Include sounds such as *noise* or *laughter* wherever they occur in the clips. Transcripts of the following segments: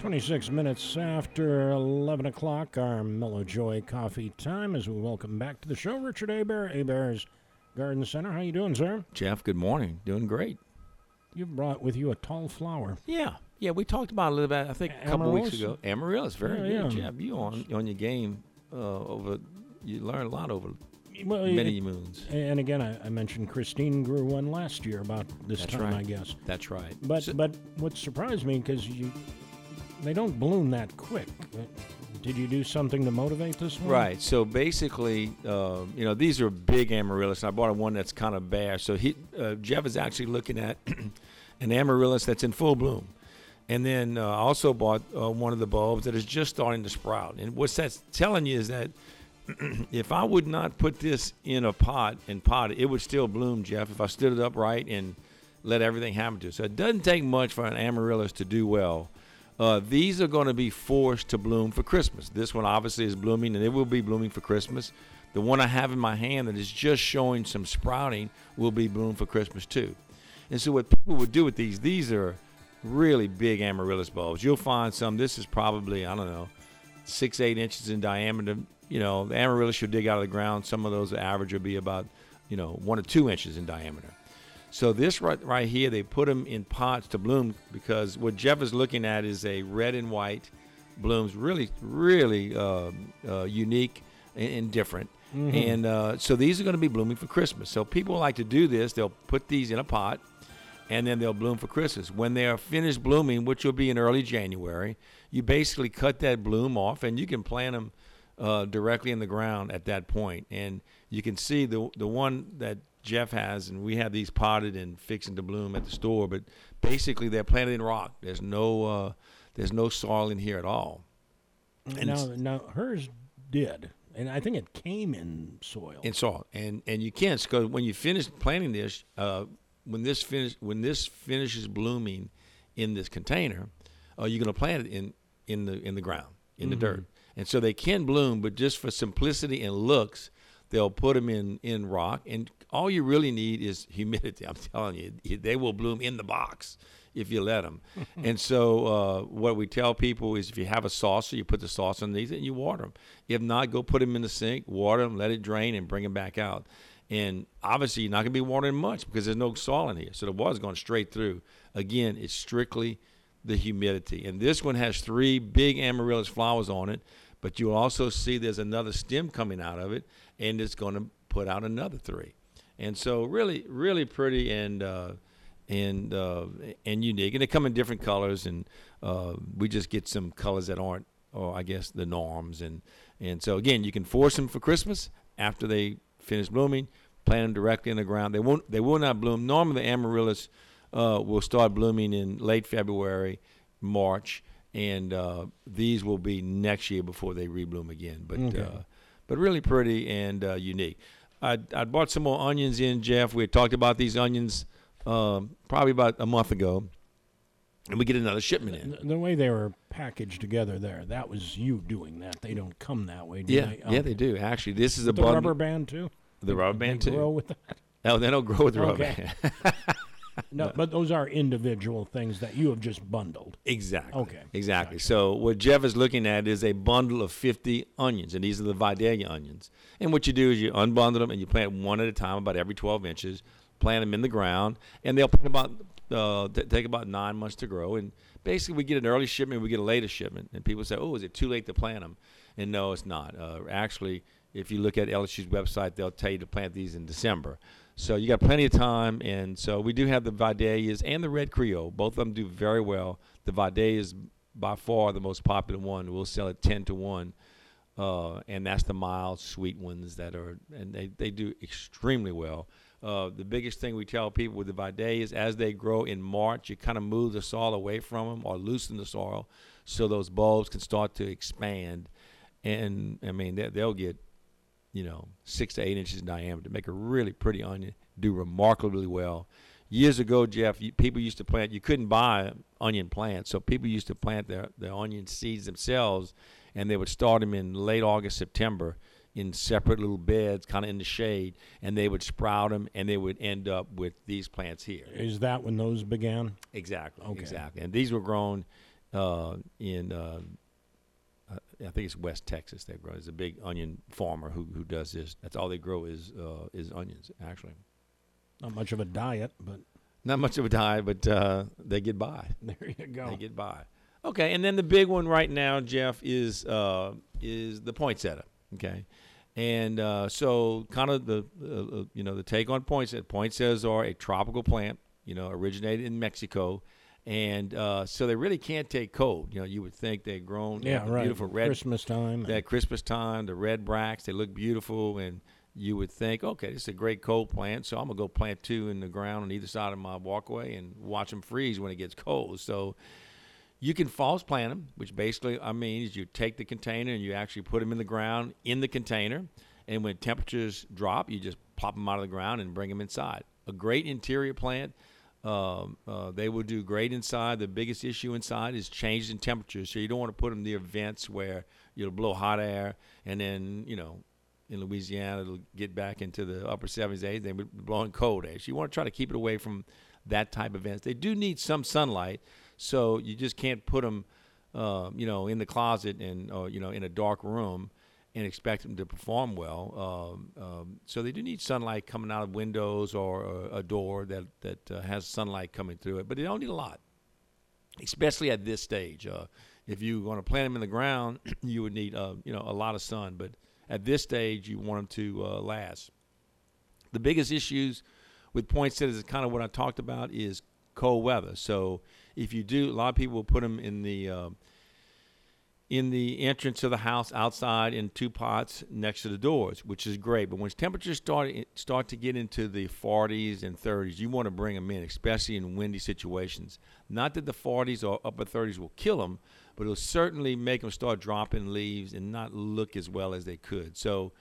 26 minutes after 11 o'clock, our Mellow Joy coffee time as we welcome back to the show Richard Hebert, Hebert's Garden Center. How you doing, sir? Jeff, good morning. Doing great. You brought with you a tall flower. Yeah, yeah. We talked about it a little bit. I think a couple Amaryllis? weeks ago. Amaryllis, very Yeah, good, yeah. Jeff. You on on your game uh, over. You learn a lot over Well, many it- moons. and again, I, I mentioned Christine grew one last year about this That's time, right. I guess. That's right. But So- but what surprised me because you they don't bloom that quick. Uh, Did you do something to motivate this one? Right. So basically, uh, you know, these are big amaryllis. I bought one that's kind of bare. So he, uh, Jeff is actually looking at *clears throat* an amaryllis that's in full bloom. And then uh, also bought uh, one of the bulbs that is just starting to sprout. And what's that's telling you is that *clears throat* if I would not put this in a pot and pot it, it would still bloom, Jeff, if I stood it upright and let everything happen to it. So it doesn't take much for an amaryllis to do well. Uh, these are going to be forced to bloom for Christmas. This one obviously is blooming, and it will be blooming for Christmas. The one I have in my hand that is just showing some sprouting will be bloom for Christmas too. And so what people would do with these, these are really big amaryllis bulbs. You'll find some. This is probably I don't know, six eight inches in diameter. You know, the amaryllis you'll dig out of the ground. Some of those average will be about you know one or two inches in diameter. So this right, right here, they put them in pots to bloom because what Jeff is looking at is a red and white blooms, really, really uh, uh, unique and, and different. And uh, so these are going to be blooming for Christmas. So people like to do this. They'll put these in a pot, and then they'll bloom for Christmas. When they are finished blooming, which will be in early January, you basically cut that bloom off, and you can plant them uh, directly in the ground at that point. And you can see the the one that Jeff has, and we have these potted and fixing to bloom at the store. But basically, they're planted in rock. There's no uh, there's no soil in here at all. And now, now hers did, and I think it came in soil. in soil, and and you can't because when you finish planting this, uh, when this finish when this finishes blooming in this container, uh, you're going to plant it in in the in the ground in the dirt, and so they can bloom, but just for simplicity and looks, they'll put them in in rock, and all you really need is *laughs* humidity. I'm telling you, they will bloom in the box if you let them. *laughs* and so uh, what we tell people is if you have a saucer, you put the saucer underneath it and you water them. If not, go put them in the sink, water them, let it drain, and bring them back out. And obviously, you're not going to be watering much because there's no soil in here. So the water's going straight through. Again, it's strictly the humidity. And this one has three big amaryllis flowers on it, but you'll also see there's another stem coming out of it, and it's going to put out another three. And so, really, really pretty and uh, and uh, and unique. And they come in different colors, and uh, we just get some colors that aren't, or I guess, the norms. And and so again, you can force them for Christmas after they finish blooming. Plant them directly in the ground. They won't. They will not bloom. Normally, the amaryllis uh, will start blooming in late February, March, and uh, these will be next year before they rebloom again. But Okay. uh, but really pretty and uh, unique. I I bought some more onions in, Jeff. We had talked about these onions um, probably about a month ago, and we get another shipment in. the, the way they were packaged together there, that was you doing that. They don't come that way, do Yeah, they? yeah, they do. Actually, this is a The bundle. rubber band too. the rubber band they too. Grow with that. No, they don't grow with the rubber Okay. band. *laughs* No, but those are individual things that you have just bundled. Exactly. Okay. Exactly. So what Jeff is looking at is a bundle of 50 onions, and these are the Vidalia onions. And what you do is you unbundle them and you plant one at a time, about every 12 inches. Plant them in the ground, and they'll take about uh, t- take about nine months to grow. And basically, we get an early shipment, we get a later shipment, and people say, "Oh, is it too late to plant them?" And no, it's not. Uh, actually, if you look at LSU's website, they'll tell you to plant these in December. So you got plenty of time, and so we do have the Vidalias and the Red Creole. Both of them do very well. The Vidalia is by far the most popular one. We'll sell it ten to one, uh, and that's the mild, sweet ones that are, and they, they do extremely well. Uh, the biggest thing we tell people with the Vidalia is as they grow in March, you kind of move the soil away from them or loosen the soil so those bulbs can start to expand. And I mean, they, they'll get you know, six to eight inches in diameter to make a really pretty onion, do remarkably well. Years ago, Jeff, you, people used to plant. You couldn't buy onion plants, so people used to plant their their onion seeds themselves, and they would start them in late August, September, in separate little beds, kind of in the shade, and they would sprout them, and they would end up with these plants here. Is that when those began? Exactly. Okay. Exactly. And these were grown uh, in uh, I think it's West Texas. They grow. There's a big onion farmer who who does this. That's all they grow is uh, is onions. Actually, Not much of a diet, but not much of a diet, but uh, they get by. *laughs* there you go. They get by. Okay, and then the big one right now, Jeff, is uh, is the poinsettia. Okay, and uh, so kind of the uh, you know the take on poinsettia. Poinsettias are a tropical plant. You know, originated in Mexico, and uh, so they really can't take cold. You know, you would think they're grown. yeah, right. Beautiful red Christmas time. that Christmas time, the red bracts, they look beautiful, and you would think, okay, this is a great cold plant, so I'm gonna go plant two in the ground on either side of my walkway and watch them freeze when it gets cold. So you can false plant them, which basically I mean is you take the container and you actually put them in the ground in the container, and when temperatures drop, you just plop them out of the ground and bring them inside. A great interior plant. Um, uh, they will do great inside. The biggest issue inside is changes in temperature. So you don't want to put them near vents where you'll blow hot air, and then you know, in Louisiana it'll get back into the upper 70s, 80s. Then we're blowing cold air. So you want to try to keep it away from that type of vents. They do need some sunlight, so you just can't put them, uh, you know, in the closet and or you know in a dark room and expect them to perform well. Um, um, so they do need sunlight coming out of windows or a, a door that that uh, has sunlight coming through it, but they don't need a lot, especially at this stage. Uh, if you want to plant them in the ground, *clears throat* you would need uh, you know a lot of sun, but at this stage you want them to uh, last. The biggest issues with poinsettias is kind of what I talked about is cold weather. So if you do, a lot of people will put them in the uh, in the entrance of the house outside in two pots next to the doors, which is great. But when temperatures start start to get into the 40s and 30s, you want to bring them in, especially in windy situations. Not that the 40s or upper 30s will kill them, but it'll certainly make them start dropping leaves and not look as well as they could. So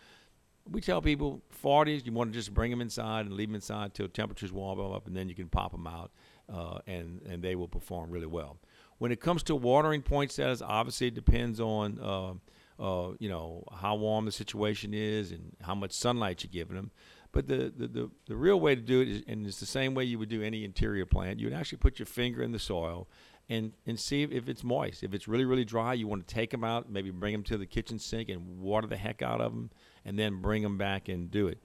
we tell people 40s, you want to just bring them inside and leave them inside till temperatures warm up, and then you can pop them out, uh, and and they will perform really well. When it comes to watering point poinsettias, obviously it depends on uh, uh, you know how warm the situation is and how much sunlight you're giving them. But the, the, the, the real way to do it is, and it's the same way you would do any interior plant. You would actually put your finger in the soil and and see if it's moist. If it's really really dry, you want to take them out, maybe bring them to the kitchen sink and water the heck out of them, and then bring them back and do it.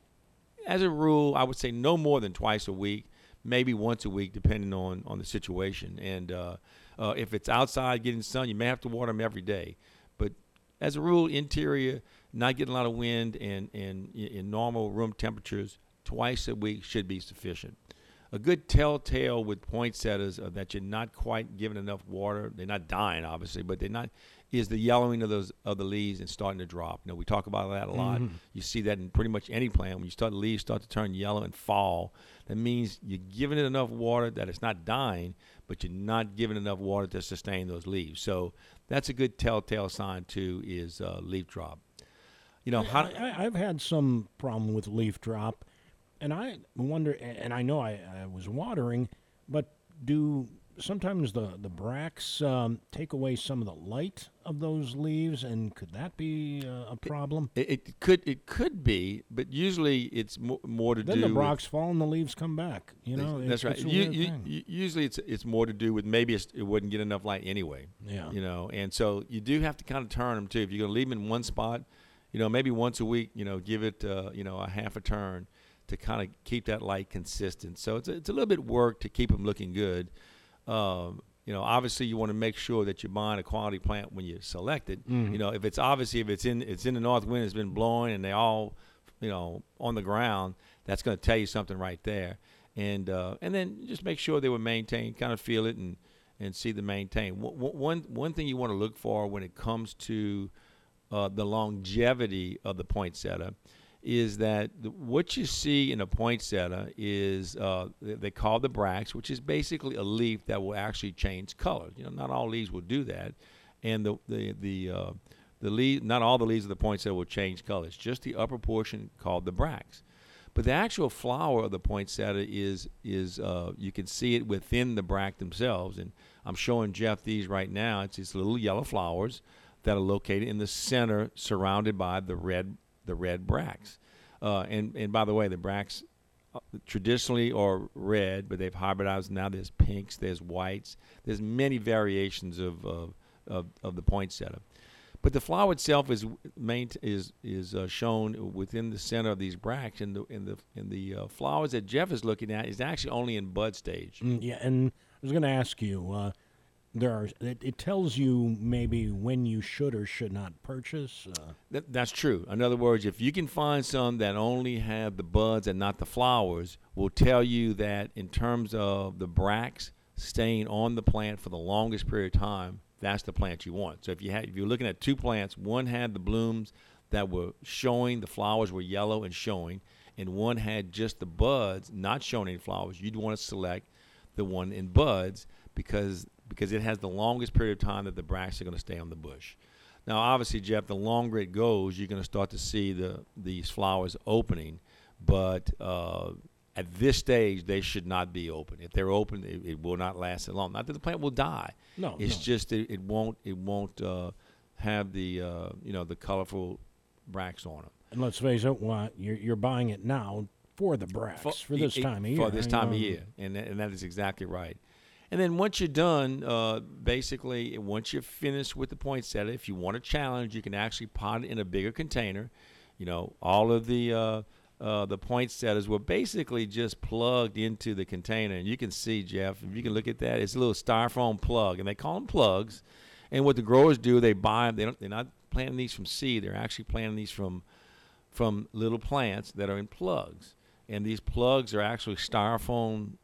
As a rule, I would say no more than twice a week, maybe once a week, depending on on the situation. And uh, uh, if it's outside getting sun, you may have to water them every day. But as a rule, interior, not getting a lot of wind and and in normal room temperatures, twice a week should be sufficient. A good telltale with poinsettias are that you're not quite giving enough water. They're not dying, obviously, but they're not. Is the yellowing of those of the leaves and starting to drop? You know, we talk about that a lot. Mm-hmm. You see that in pretty much any plant. When you start the leaves start to turn yellow and fall, that means you're giving it enough water that it's not dying, but you're not giving enough water to sustain those leaves. So that's a good telltale sign too. Is uh, leaf drop. You know, how, I, I've had some problem with leaf drop, and I wonder. And I know I, I was watering, but do sometimes the the bracts um, take away some of the light of those leaves, and could that be uh, a problem? It, it could it could be, but usually it's mo- more to Then do. the with- bracts fall and the leaves come back. You know, that's It's- right. You, you, usually it's it's more to do with maybe it wouldn't get enough light anyway. Yeah. You know, and so you do have to kind of turn them too. If you're going to leave them in one spot, you know, maybe once a week, you know, give it uh, you know a half a turn to kind of keep that light consistent. So it's a, it's a little bit work to keep them looking good. Um, you know, obviously you want to make sure that you're buying a quality plant when you select it. Mm-hmm. You know, if it's obviously if it's in it's in the north wind, it's been blowing, and they all, you know, on the ground, that's going to tell you something right there. And uh, and then just make sure they were maintained, kind of feel it and and see the maintain. One one one thing you want to look for when it comes to uh, the longevity of the poinsettia is that what you see in a poinsettia is uh, they, call the bracts, which is basically a leaf that will actually change color. You know, not all leaves will do that, and the the the uh, the leaf, not all the leaves of the poinsettia will change color. It's just the upper portion called the bracts. But the actual flower of the poinsettia is is uh, you can see it within the bract themselves, and I'm showing Jeff these right now. It's these little yellow flowers that are located in the center, surrounded by the red the red bracts. Uh, and and by the way, the bracts uh, traditionally are red, but they've hybridized. Now there's pinks, there's whites, there's many variations of of, of, of the poinsettia. But the flower itself is main is is uh, shown within the center of these bracts, and the and the and the uh, flowers that Jeff is looking at is actually only in bud stage. Mm, yeah, and I was going to ask you. Uh, there are it, it, tells you maybe when you should or should not purchase. Uh. That, that's true. In other words, if you can find some that only have the buds and not the flowers, will tell you that in terms of the bracts staying on the plant for the longest period of time, that's the plant you want. So if you had if you're looking at two plants, one had the blooms that were showing, the flowers were yellow and showing, and one had just the buds not showing any flowers, you'd want to select the one in buds because because it has the longest period of time that the bracts are going to stay on the bush. Now, obviously, Jeff, the longer it goes, you're going to start to see the these flowers opening, but uh, at this stage, they should not be open. If they're open, it, it, will not last that long. Not that the plant will die. No, it's no. just it, it, won't it won't uh, have the uh, you know the colorful bracts on them. And let's face it, what you're, you're buying it now for the bracts for, for this time of year. For this time of year, and and that is exactly right. And then once you're done, uh, basically, once you're finished with the poinsettia, if you want a challenge, you can actually pot it in a bigger container. You know, all of the uh, uh, the poinsettias were basically just plugged into the container. And you can see, Jeff, if you can look at that, it's a little styrofoam plug, and they call them plugs. And what the growers do, they buy them. They don't, they're not planting these from seed. They're actually planting these from from little plants that are in plugs. And these plugs are actually styrofoam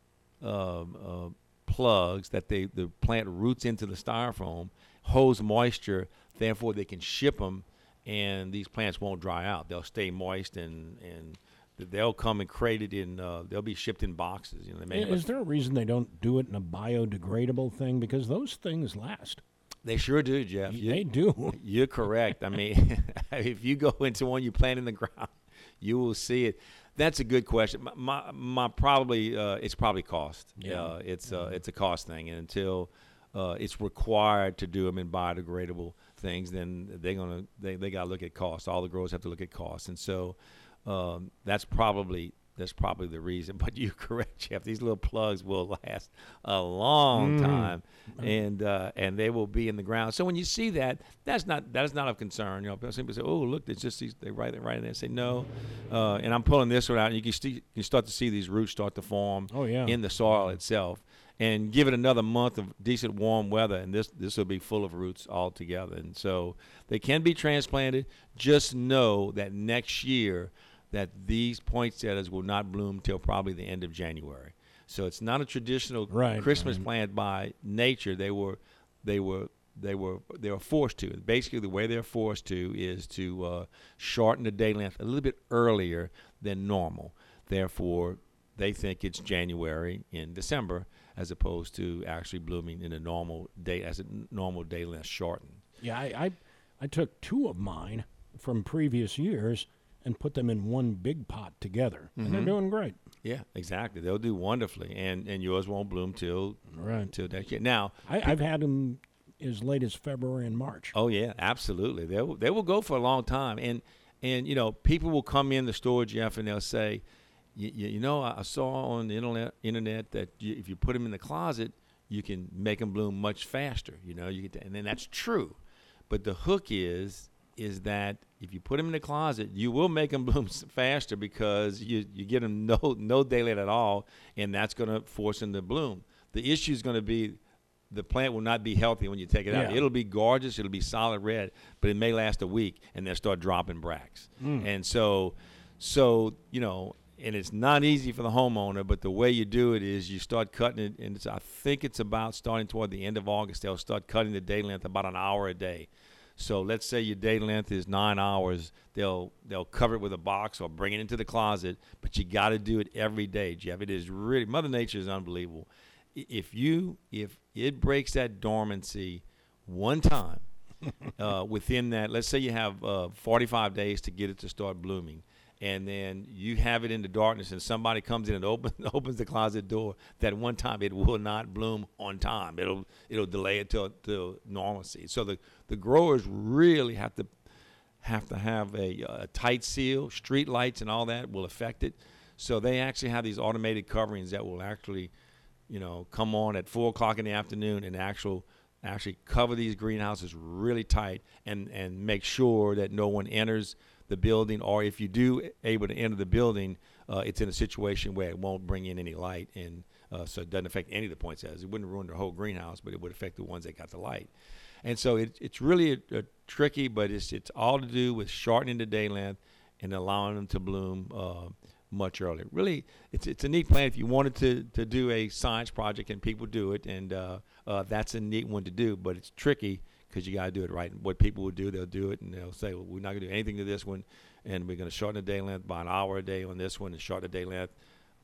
uh, uh, plugs that they the plant roots into the styrofoam, holds moisture. Therefore, they can ship them, and these plants won't dry out. They'll stay moist and and they'll come and crated in. Uh, they'll be shipped in boxes. You know, they is there a reason they don't do it in a biodegradable thing? Because those things last. They sure do, Jeff. You, they do. *laughs* You're correct. I mean, *laughs* if you go *laughs* into one you plant in the ground, you will see it. That's a good question. My, my, my probably uh, it's probably cost. Yeah, uh, it's uh, it's a cost thing, and until uh, it's required to do them in biodegradable things, then they're gonna they, they got to look at cost. All the growers have to look at cost, and so um, that's probably that's probably the reason. *laughs* But you're correct, Jeff. These little plugs will last a long mm. time, and uh, and they will be in the ground. So when you see that, that's not that is not of concern. You know, people simply say, "Oh, look, it's just these." They write it right in there. Say no, uh, and I'm pulling this one out, and you can you can start to see these roots start to form. Oh, yeah. in the soil itself. And give it another month of decent warm weather, and this this will be full of roots altogether. And so they can be transplanted. Just know that next year that these poinsettias will not bloom till probably the end of January. So it's not a traditional right, Christmas right. plant by nature. They were, they were, they were, they were forced to. Basically, the way they're forced to is to uh, shorten the day length a little bit earlier than normal. Therefore, they think it's January in December as opposed to actually blooming in a normal day as a normal day length shortened. Yeah, I, I, I took two of mine from previous years and put them in one big pot together, mm-hmm. and they're mm-hmm. doing great. Yeah, exactly. They'll do wonderfully, and and yours won't bloom till right till next year. Now, I, have had them as late as February and March. Oh yeah, absolutely. They will, they will go for a long time, and and you know people will come in the store, Jeff, and they'll say, you, you know, I saw on the internet internet that you, if you put them in the closet, you can make them bloom much faster. You know, you get and then that's true, but the hook is is that if you put them in the closet, you will make them *laughs* bloom faster because you, you get them no no daylight at all, and that's going to force them to bloom. The issue is going to be the plant will not be healthy when you take it out. Yeah. It'll be gorgeous, it'll be solid red, but it may last a week and they'll start dropping bracts. Mm. And so, so you know, and it's not easy for the homeowner, but the way you do it is you start cutting it, and I think it's about starting toward the end of August. They'll start cutting the day length about an hour a day. So let's say your day length is nine hours. They'll they'll cover it with a box or bring it into the closet, but you got to do it every day, Jeff. It is really Mother Nature is unbelievable. If you if it breaks that dormancy one time *laughs* uh, within that, let's say you have uh, 45 days to get it to start blooming and then you have it in the darkness and somebody comes in and open, *laughs* opens the closet door that one time it will not bloom on time. It'll it'll delay it till, till normalcy. So the, the growers really have to have to have a, a tight seal street lights and all that will affect it. So they actually have these automated coverings that will actually, you know, come on at four o'clock in the afternoon and actual actually cover these greenhouses really tight and and make sure that no one enters the building, or if you do able to enter the building, uh, it's in a situation where it won't bring in any light, and uh, so it doesn't affect any of the points. As It wouldn't ruin the whole greenhouse, but it would affect the ones that got the light. And so it, it's really a, a tricky, but it's it's all to do with shortening the day length and allowing them to bloom uh, much earlier. Really, it's it's a neat plan. If you wanted to to do a science project and people do it, and uh, uh, that's a neat one to do, but it's tricky because you got to do it right. And what people will do, they'll do it, and they'll say, well, we're not going to do anything to this one, and we're going to shorten the day length by an hour a day on this one, and shorten the day length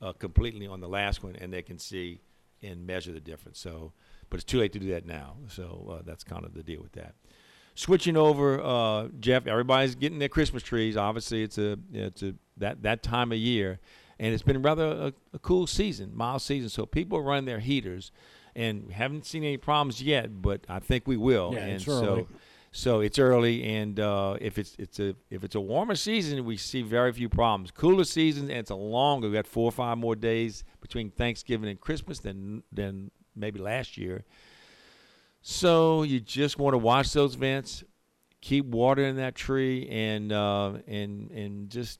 uh, completely on the last one, and they can see and measure the difference. So, but it's too late to do that now. So uh, that's kind of the deal with that. Switching over, uh, Jeff. Everybody's getting their Christmas trees. Obviously, it's a it's a that that time of year, and it's been rather a, a cool season, mild season. So people are running their heaters and haven't seen any problems yet, but I think we will. Yeah, and it's so, early. so it's early, and uh, if it's it's a if it's a warmer season, we see very few problems. Cooler seasons, and it's a longer. We got four or five more days between Thanksgiving and Christmas than than maybe last year. So you just want to watch those vents, keep watering that tree, and uh, and and just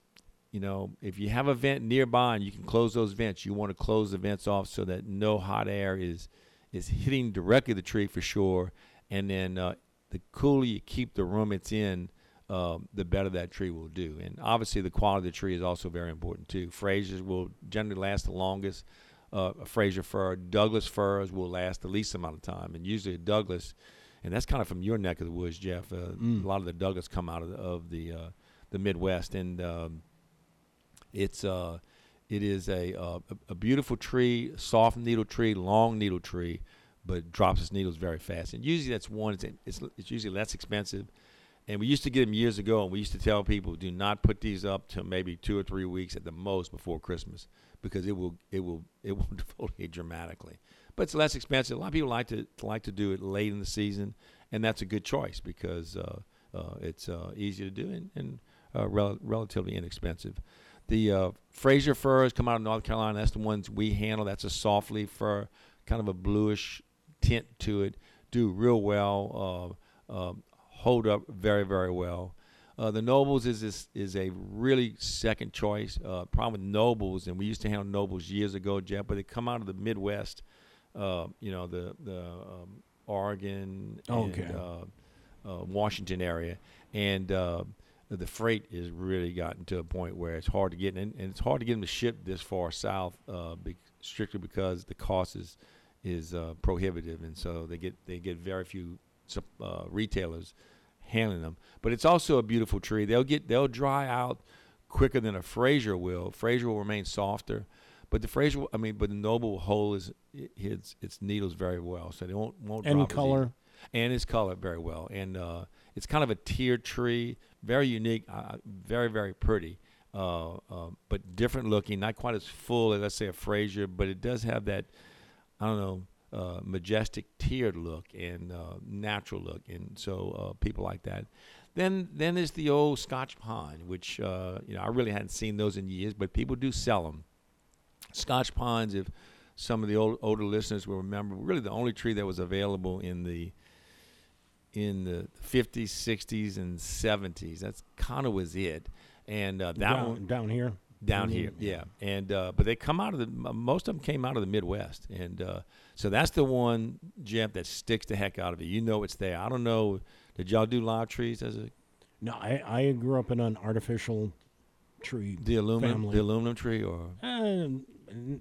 you know, if you have a vent nearby and you can close those vents, you want to close the vents off so that no hot air is is hitting directly the tree for sure. And then uh, the cooler you keep the room it's in, uh, the better that tree will do. And obviously, the quality of the tree is also very important too. Frasers will generally last the longest. Uh, a Fraser fir, Douglas firs will last the least amount of time, and usually a Douglas, and that's kind of from your neck of the woods, Jeff. Uh, Mm. A lot of the Douglas come out of the, of the uh, the Midwest, and um, it's uh, it is a, uh, a beautiful tree, soft needle tree, long needle tree, but drops its needles very fast. And usually that's one. It's it's, it's usually less expensive. And we used to get them years ago, and we used to tell people do not put these up till maybe two or three weeks at the most before Christmas, because it will it will *laughs* it will defoliate dramatically. But it's less expensive. A lot of people like to like to do it late in the season, and that's a good choice because uh, uh, it's uh, easy to do and, and uh, rel- relatively inexpensive. The uh, Fraser firs come out of North Carolina. That's the ones we handle. That's a soft leaf fir, kind of a bluish tint to it. Do real well. Uh, uh, hold up very very well. Uh, the nobles is is, is a really second choice. Uh, problem with nobles, and we used to handle nobles years ago, Jeff, but they come out of the Midwest. Uh, you know the the um, Oregon and uh, uh, Washington area, and uh, the freight is really gotten to a point where it's hard to get, and, and it's hard to get them to ship this far south, uh, be, strictly because the cost is is uh, prohibitive, and so they get they get very few uh, retailers handling them. But it's also a beautiful tree. They'll get they'll dry out quicker than a Fraser will. Fraser will remain softer, but the Fraser, I mean, but the Noble will hold his its its needles very well, so they won't won't And drop color. and its color very well, and uh, it's kind of a tiered tree, very unique, uh, very very pretty. Uh, uh, but different looking, not quite as full as let's say a Fraser, but it does have that I don't know, uh, majestic tiered look and uh, natural look, and so uh, people like that. Then then there's the old Scotch pine, which uh, you know I really hadn't seen those in years, but people do sell them. Scotch pines, if some of the old, older listeners will remember, really the only tree that was available in the in the 50s, 60s, and 70s. That's kind of was it, and uh, that down, one down here. down here yeah and uh, but they come out of the most of them came out of the midwest and uh, so that's the one jeff that sticks the heck out of you you know it's there i don't know did y'all do live trees as a No, I, I grew up in an artificial tree. the aluminum Family. the aluminum tree or Uh,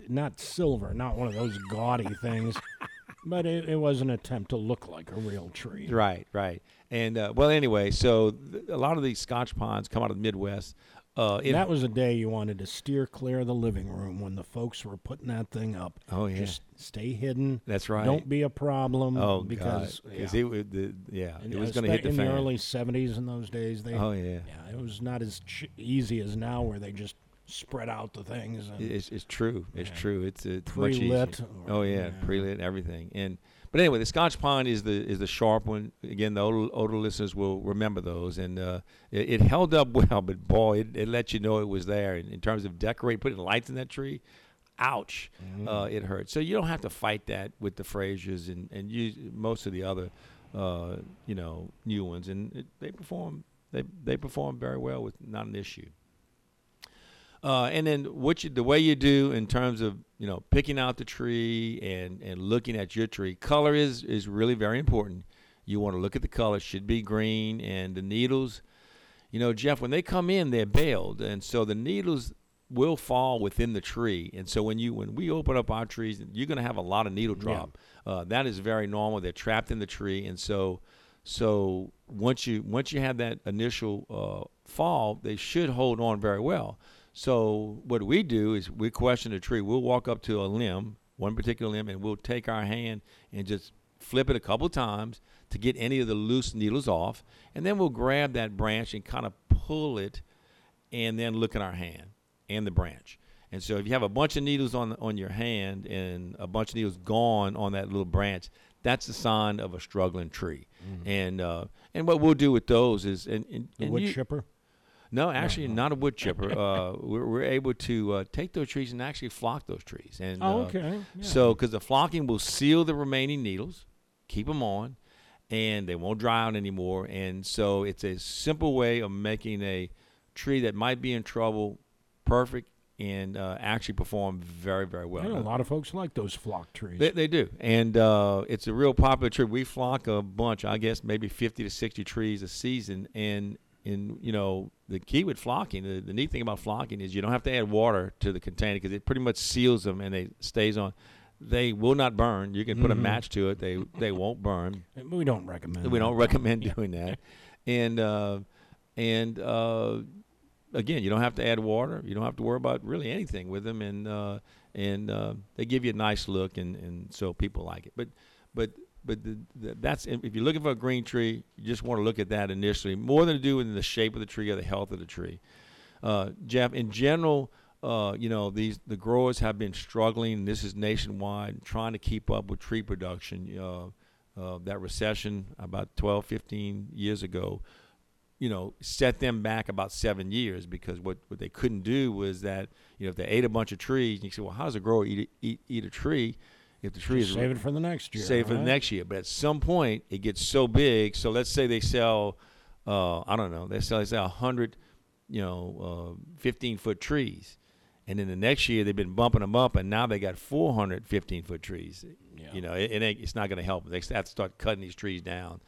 not silver, not one of those gaudy things, *laughs* but it, it was an attempt to look like a real tree. right right and uh, well anyway so th- a lot of these scotch pines come out of the midwest uh, it, that was a day you wanted to steer clear of the living room when the folks were putting that thing up. oh yeah Just stay hidden. that's right Don't be a problem. oh because God. yeah. it, the, yeah And it was going to hit the in fan the early '70s. In those days, they oh yeah yeah, it was not as ch- easy as now, where they just spread out the things and It's, it's true. It's Yeah. true. It's it's much easier. pre-lit. or- Oh yeah, pre-lit everything. And but anyway, the Scotch pine is the is the sharp one. Again, the older, older listeners will remember those, and uh, it, it, held up *laughs* well. But boy, it, it let you know it was there. In, in terms of decorating, putting lights in that tree, ouch, mm-hmm. uh, it hurt. So you don't have to fight that with the Frasers and and use most of the other, uh, you know, new ones, and it, they perform they they perform very well with not an issue. Uh, and then what you, the way you do in terms of you know picking out the tree and and looking at your tree, color is is really very important. You want to look at the color; should be green, and the needles. You know, Jeff, when they come in, they're baled, and so the needles will fall within the tree. And so when you when we open up our trees, you're going to have a lot of needle drop. Yeah. Uh, that is very normal. They're trapped in the tree, and so so once you once you have that initial uh, fall, they should hold on very well. So what we do is we question a tree. We'll walk up to a limb, one particular limb, and we'll take our hand and just flip it a couple times to get any of the loose needles off, and then we'll grab that branch and kind of pull it, and then look at our hand and the branch. And so if you have a bunch of needles on on your hand and a bunch of needles gone on that little branch, that's a sign of a struggling tree. Mm-hmm. And uh, and what we'll do with those is and, and, and wood you, chipper. No, actually, not a wood chipper. uh, we're, we're, able to uh, take those trees and actually flock those trees. And oh, uh, okay. Yeah. So, because the flocking will seal the remaining needles, keep them on, and they won't dry out anymore. And so, it's a simple way of making a tree that might be in trouble perfect and uh, actually perform very, very well. Yeah, a lot of folks like those flock trees. They, they do, and uh, it's a real popular tree. We flock a bunch, I guess, maybe fifty to sixty trees a season, and and you know the key with flocking the, the, neat thing about flocking is you don't have to add water to the container because it pretty much seals them and they stays on. They will not burn. You can put mm-hmm. a match to it. They they won't burn. We don't recommend we don't recommend doing that. And uh, and uh, again you don't have to add water. You don't have to worry about really anything with them. And uh, and uh, they give you a nice look and and so people like it. But but but the, the, that's if you're looking for a green tree, you just want to look at that initially, more than to do with the shape of the tree or the health of the tree. Uh, Jeff, in general, uh, you know these the growers have been struggling. This is nationwide, trying to keep up with tree production. Uh, uh that recession about 12, 15 years ago, you know, set them back about seven years because what, what they couldn't do was that you know if they ate a bunch of trees, you say, well, how does a grower eat eat, eat a tree? If the tree Just is save it for the next year. Save it for the next year. But at some point, it gets so big. So let's say they sell, uh, I don't know, they sell, they sell hundred, you know, uh, fifteen foot trees, and then the next year they've been bumping them up, and now they got 415 foot trees. Yeah. You know, it, it it's not going to help. They have to start cutting these trees down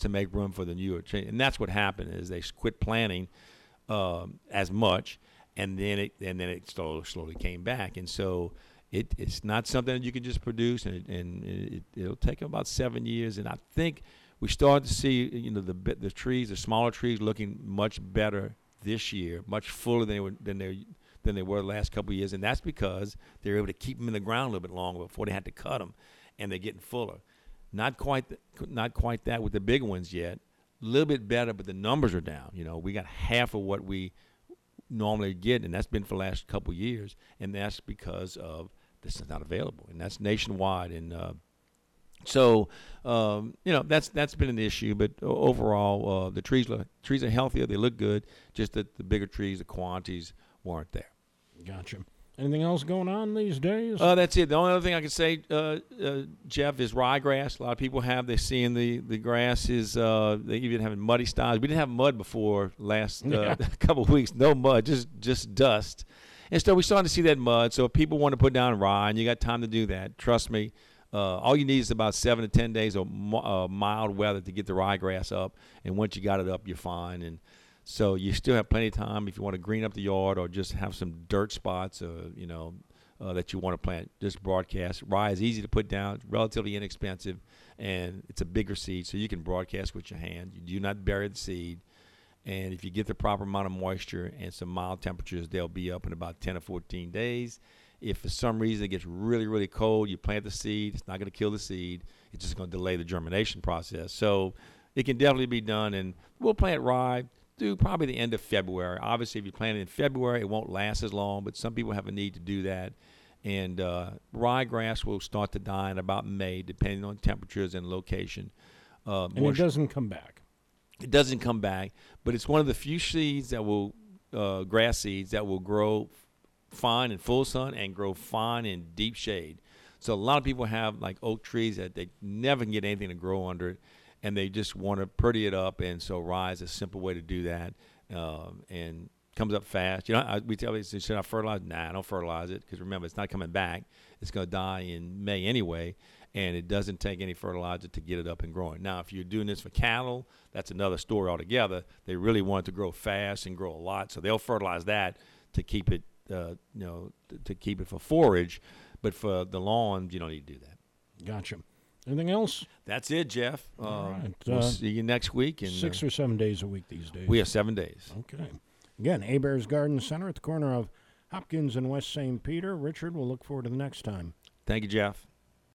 to make room for the newer trees, and that's what happened is they quit planting um, as much, and then it and then it slowly slowly came back, and so it, it's not something that you can just produce, and, and it, it'll take about seven years. And I think we start to see, you know, the the trees, the smaller trees, looking much better this year, much fuller than they were than they than they were the last couple years, and that's because they're able to keep them in the ground a little bit longer before they had to cut them, and they're getting fuller. Not quite, not quite that with the big ones yet. A little bit better, but the numbers are down. You know, we got half of what we normally get, and that's been for the last couple years, and that's because of this is not available, and that's nationwide. And uh, so, um, you know, that's that's been an issue. But overall, uh, the trees look, trees are healthier. They look good. Just that the bigger trees, the quantities weren't there. Gotcha. Anything else going on these days? Uh, that's it. The only other thing I can say, uh, uh, Jeff, is ryegrass. A lot of people have. They're seeing the, the grass is, uh, they even having muddy styles. We didn't have mud before last uh, yeah. *laughs* couple of weeks. No mud, just just dust. And so we're starting to see that mud. So if people want to put down rye, and you got time to do that, trust me, uh, all you need is about seven to ten days of uh, mild weather to get the ryegrass up. And once you got it up, you're fine. And so you still have plenty of time if you want to green up the yard or just have some dirt spots, uh, you know, uh, that you want to plant. Just broadcast. Rye is easy to put down, relatively inexpensive, and it's a bigger seed, so you can broadcast with your hand. You do not bury the seed. And if you get the proper amount of moisture and some mild temperatures, they'll be up in about 10 or 14 days. If for some reason it gets really, really cold, you plant the seed, it's not going to kill the seed. It's just going to delay the germination process. So it can definitely be done. And we'll plant rye through probably the end of February. Obviously, if you plant it in February, it won't last as long, but some people have a need to do that. And uh, ryegrass will start to die in about May, depending on temperatures and location. Uh, And it doesn't come back. It doesn't come back, but it's one of the few seeds that will, uh, grass seeds that will grow fine in full sun and grow fine in deep shade. So a lot of people have like oak trees that they never can get anything to grow under it, and they just want to pretty it up. And so rye is a simple way to do that, um, and comes up fast. You know, I, we tell people, should I fertilize? Nah, I don't fertilize it because remember, it's not coming back. It's going to die in May anyway, and it doesn't take any fertilizer to get it up and growing. Now, if you're doing this for cattle, that's another story altogether. They really want it to grow fast and grow a lot, so they'll fertilize that to keep it, uh, you know, to, to keep it for forage. But for the lawn, you don't need to do that. Gotcha. Anything else? That's it, Jeff. Um, All right, we'll uh, see you next week. And Six uh, or seven days a week these days. we have seven days. Okay. Again, Hebert's Garden Center at the corner of Hopkins and West St. Peter. Richard, we'll look forward to the next time. Thank you, Jeff.